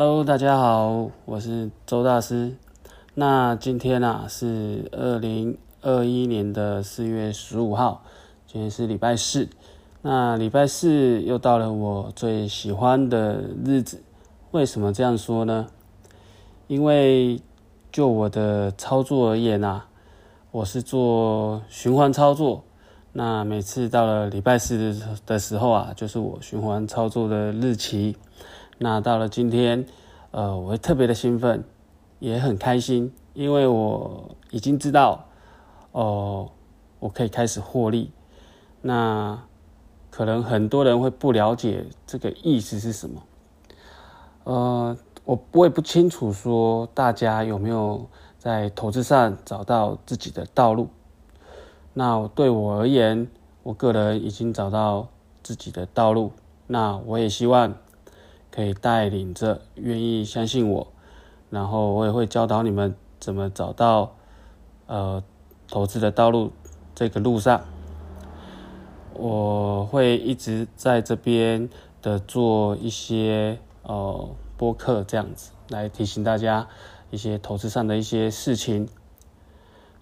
Hello，大家好，我是周大师。那今天啊是二零二一年的四月十五号，今天是礼拜四。那礼拜四又到了我最喜欢的日子。为什么这样说呢？因为就我的操作而言啊，我是做循环操作。那每次到了礼拜四的时候啊，就是我循环操作的日期。那到了今天，呃，我会特别的兴奋，也很开心，因为我已经知道，哦，我可以开始获利。那可能很多人会不了解这个意思是什么，呃，我我也不清楚说大家有没有在投资上找到自己的道路。那对我而言，我个人已经找到自己的道路。那我也希望可以带领着愿意相信我，然后我也会教导你们怎么找到呃投资的道路。这个路上，我会一直在这边的做一些呃播客，这样子来提醒大家一些投资上的一些事情。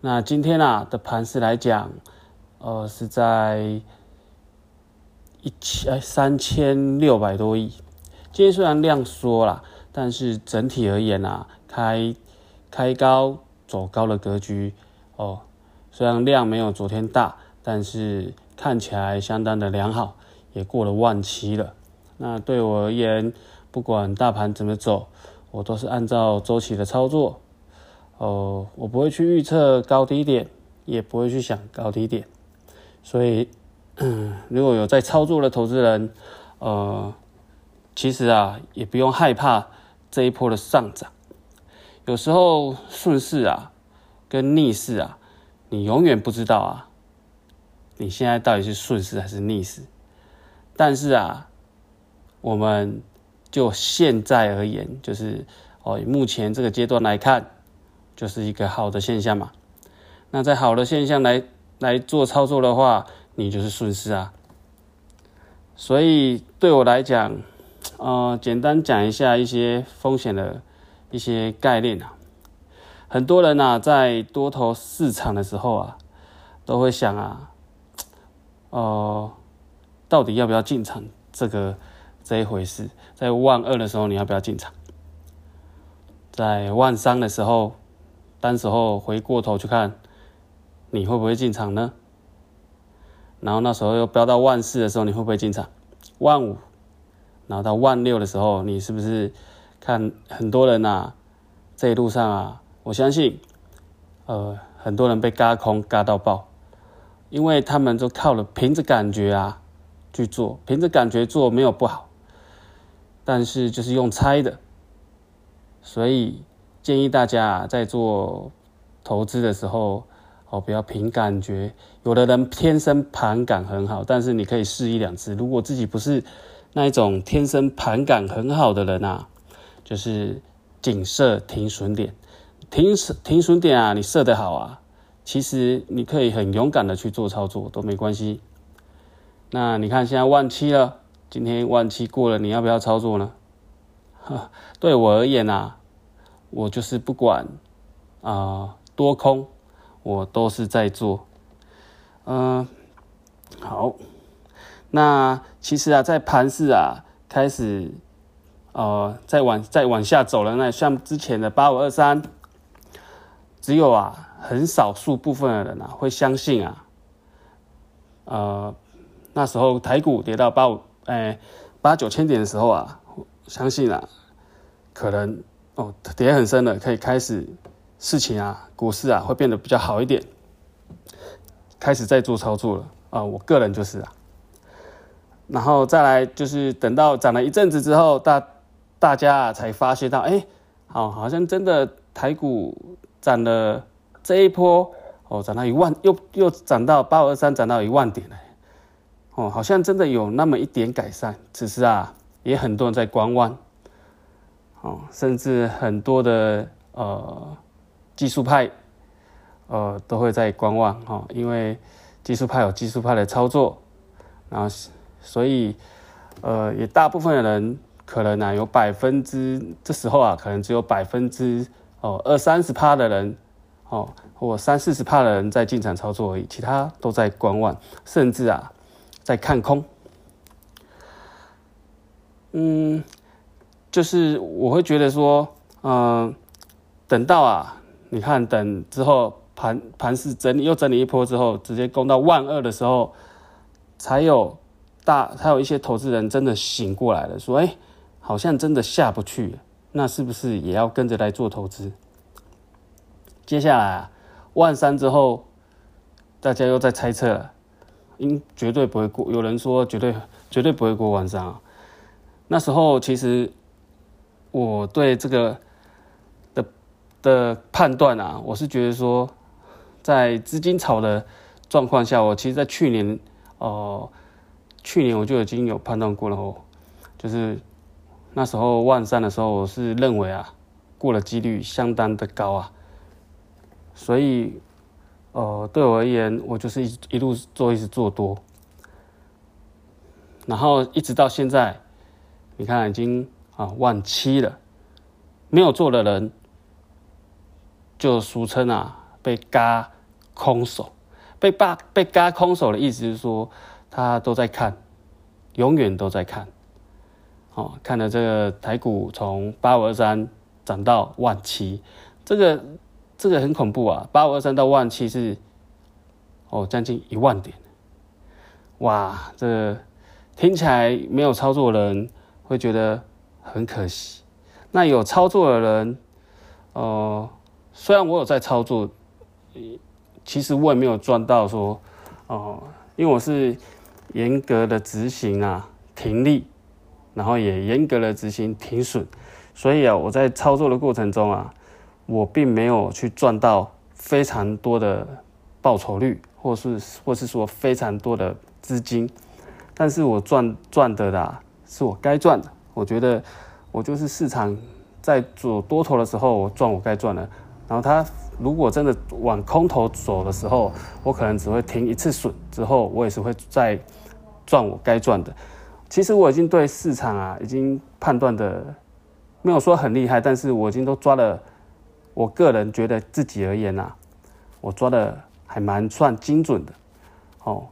那今天啊的盘势来讲，呃，是在一千三千六百多亿。今天虽然量缩了，但是整体而言啊，开开高走高的格局哦。虽然量没有昨天大，但是看起来相当的良好，也过了万七了。那对我而言，不管大盘怎么走，我都是按照周期的操作。哦，我不会去预测高低点，也不会去想高低点，所以，如果有在操作的投资人，呃，其实啊，也不用害怕这一波的上涨。有时候顺势啊，跟逆势啊，你永远不知道啊，你现在到底是顺势还是逆势。但是啊，我们就现在而言，就是哦，目前这个阶段来看。就是一个好的现象嘛，那在好的现象来来做操作的话，你就是顺势啊。所以对我来讲，呃，简单讲一下一些风险的一些概念啊。很多人呐，在多头市场的时候啊，都会想啊，哦，到底要不要进场？这个这一回事，在万二的时候你要不要进场？在万三的时候。当时候回过头去看，你会不会进场呢？然后那时候又飙到万四的时候，你会不会进场？万五，然后到万六的时候，你是不是看很多人呐？这一路上啊，我相信，呃，很多人被嘎空嘎到爆，因为他们都靠了凭着感觉啊去做，凭着感觉做没有不好，但是就是用猜的，所以。建议大家在做投资的时候，哦，不要凭感觉。有的人天生盘感很好，但是你可以试一两次。如果自己不是那一种天生盘感很好的人啊，就是仅设停损点，停停损点啊，你设得好啊，其实你可以很勇敢的去做操作都没关系。那你看现在万七了，今天万七过了，你要不要操作呢？对我而言啊。我就是不管啊多空，我都是在做。嗯，好，那其实啊，在盘市啊开始呃再往再往下走了，那像之前的八五二三，只有啊很少数部分的人啊会相信啊，呃那时候台股跌到八五哎八九千点的时候啊，相信啊可能。哦，跌很深了，可以开始事情啊，股市啊会变得比较好一点，开始在做操作了啊，我个人就是啊，然后再来就是等到涨了一阵子之后，大大家才发现到，哎，好，好像真的台股涨了这一波，哦，涨到一万，又又涨到八五二三，涨到一万点了，哦，好像真的有那么一点改善，只是啊，也很多人在观望。哦，甚至很多的呃技术派，呃都会在观望哈，因为技术派有技术派的操作，然后所以呃也大部分的人可能啊有百分之这时候啊，可能只有百分之哦二三十趴的人哦，或三四十趴的人在进场操作而已，其他都在观望，甚至啊在看空。嗯，就是我会觉得说，嗯，等到啊，你看等之后盘盘势整理又整理一波之后，直接攻到万二的时候，才有大还有一些投资人真的醒过来了，说，哎，好像真的下不去，那是不是也要跟着来做投资？接下来啊，万三之后，大家又在猜测了，应绝对不会过，有人说绝对绝对不会过万三啊。那时候其实我对这个的的判断啊，我是觉得说，在资金潮的状况下，我其实，在去年哦，去年我就已经有判断过了哦，就是那时候万三的时候，我是认为啊，过了几率相当的高啊，所以呃，对我而言，我就是一一路做，一直做多，然后一直到现在。你看，已经啊万七了，没有做的人，就俗称啊被嘎空手，被扒被嘎空手的意思是说，他都在看，永远都在看，哦，看了这个台股从八五二三涨到万七，这个这个很恐怖啊，八五二三到万七是哦将近一万点，哇，这听起来没有操作的人。会觉得很可惜。那有操作的人，呃，虽然我有在操作，其实我也没有赚到说，哦，因为我是严格的执行啊停利，然后也严格的执行停损，所以啊，我在操作的过程中啊，我并没有去赚到非常多的报酬率，或是或是说非常多的资金，但是我赚赚的啦。是我该赚的，我觉得我就是市场在做多头的时候，我赚我该赚的。然后它如果真的往空头走的时候，我可能只会停一次损，之后我也是会再赚我该赚的。其实我已经对市场啊，已经判断的没有说很厉害，但是我已经都抓了。我个人觉得自己而言呐，我抓的还蛮算精准的，哦。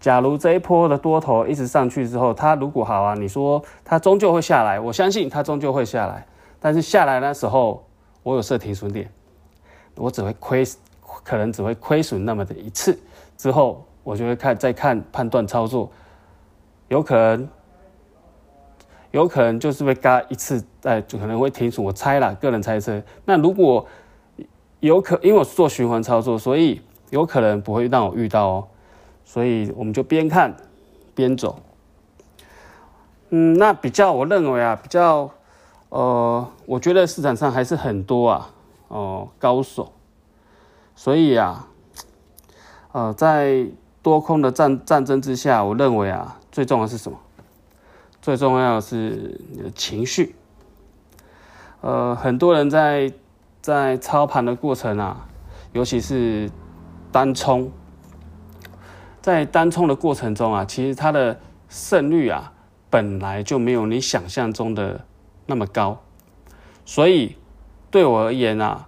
假如这一波的多头一直上去之后，它如果好啊，你说它终究会下来，我相信它终究会下来。但是下来那时候，我有设停损点，我只会亏，可能只会亏损那么的一次，之后我就会看再看判断操作，有可能，有可能就是被嘎一次，哎，就可能会停损。我猜了，个人猜测。那如果有可，因为我是做循环操作，所以有可能不会让我遇到哦。所以我们就边看边走。嗯，那比较我认为啊，比较呃，我觉得市场上还是很多啊，哦高手。所以啊，呃，在多空的战战争之下，我认为啊，最重要是什么？最重要的是你的情绪。呃，很多人在在操盘的过程啊，尤其是单冲。在单冲的过程中啊，其实它的胜率啊本来就没有你想象中的那么高，所以对我而言啊，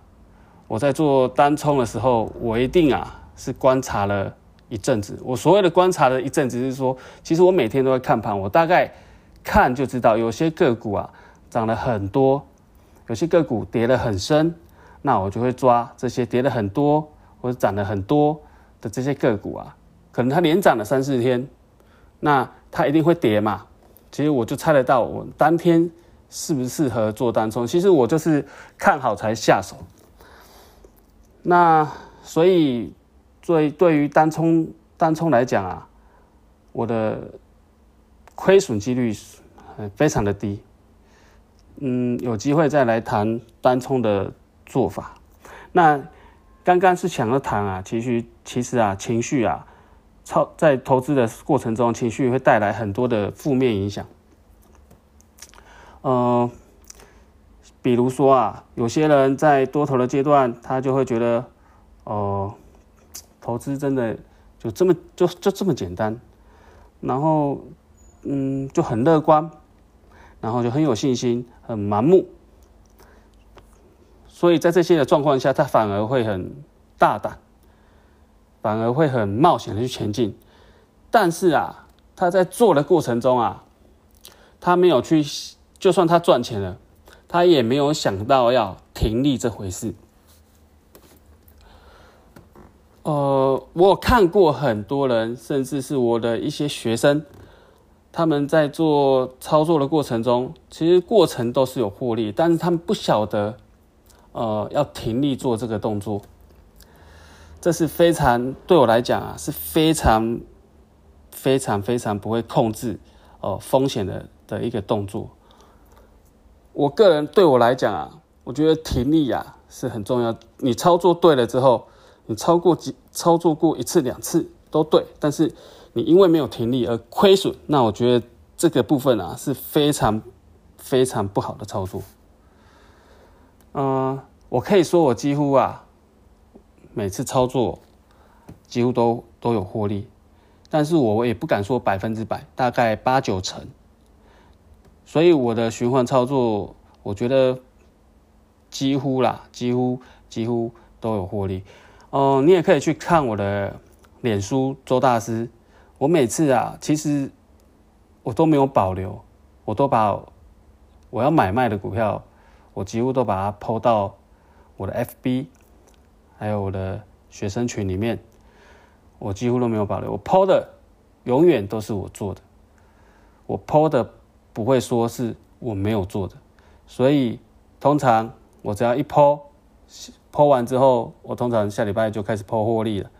我在做单冲的时候，我一定啊是观察了一阵子。我所谓的观察了一阵子，是说其实我每天都会看盘，我大概看就知道有些个股啊涨了很多，有些个股跌了很深，那我就会抓这些跌了很多或者涨了很多的这些个股啊。可能它连涨了三四天，那它一定会跌嘛？其实我就猜得到，我当天适不适合做单冲。其实我就是看好才下手。那所以，对对于单冲单冲来讲啊，我的亏损几率非常的低。嗯，有机会再来谈单冲的做法。那刚刚是想要谈啊，其实其实啊，情绪啊。超在投资的过程中，情绪会带来很多的负面影响。呃，比如说啊，有些人在多头的阶段，他就会觉得，哦，投资真的就这么就就这么简单，然后嗯就很乐观。然后就很有信心，很盲目。所以在这些的状况下，他反而会很大胆，反而会很冒险的去前进。但是啊，他在做的过程中啊，他没有去，就算他赚钱了，他也没有想到要停利这回事。呃，我有看过很多人，甚至是我的一些学生，他们在做操作的过程中，其实过程都是有获利，但是他们不晓得。呃，要停利做这个动作，这是非常对我来讲啊，是非常非常非常不会控制哦风险的的一个动作。我个人对我来讲啊，我觉得停利啊是很重要。你操作对了之后，你超过几操作过一次两次都对，但是你因为没有停利而亏损，那我觉得这个部分啊是非常非常不好的操作。嗯，我可以说我几乎啊，每次操作几乎都都有获利，但是我也不敢说百分之百，大概八九成。所以我的循环操作，我觉得几乎啦，几乎几乎都有获利。哦，你也可以去看我的脸书周大师，我每次啊，其实我都没有保留，我都把我要买卖的股票。我几乎都把它抛到我的 FB，还有我的学生群里面，我几乎都没有保留。我抛的永远都是我做的，我抛的不会说是我没有做的。所以通常我只要一抛，抛完之后，我通常下礼拜就开始抛获利了。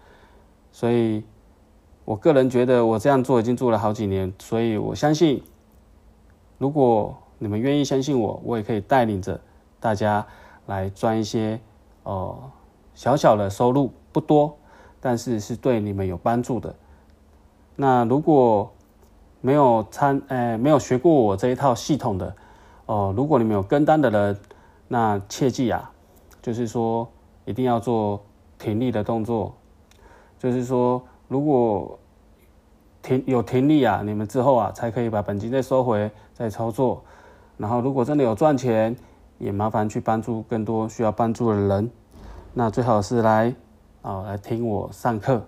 所以我个人觉得我这样做已经做了好几年，所以我相信，如果你们愿意相信我，我也可以带领着大家来赚一些哦小小的收入，不多，但是是对你们有帮助的。那如果没有参，呃，没有学过我这一套系统的哦，如果你们有跟单的人，那切记啊，就是说一定要做停利的动作，就是说如果停有停利啊，你们之后啊才可以把本金再收回，再操作。然后，如果真的有赚钱，也麻烦去帮助更多需要帮助的人。那最好是来啊，来听我上课。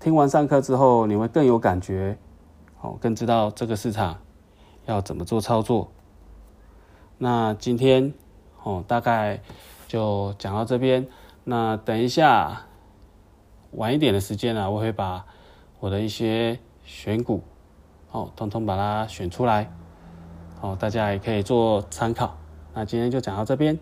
听完上课之后，你会更有感觉，好，更知道这个市场要怎么做操作。那今天哦，大概就讲到这边。那等一下晚一点的时间呢，我会把我的一些选股，哦，通通把它选出来。哦，大家也可以做参考。那今天就讲到这边。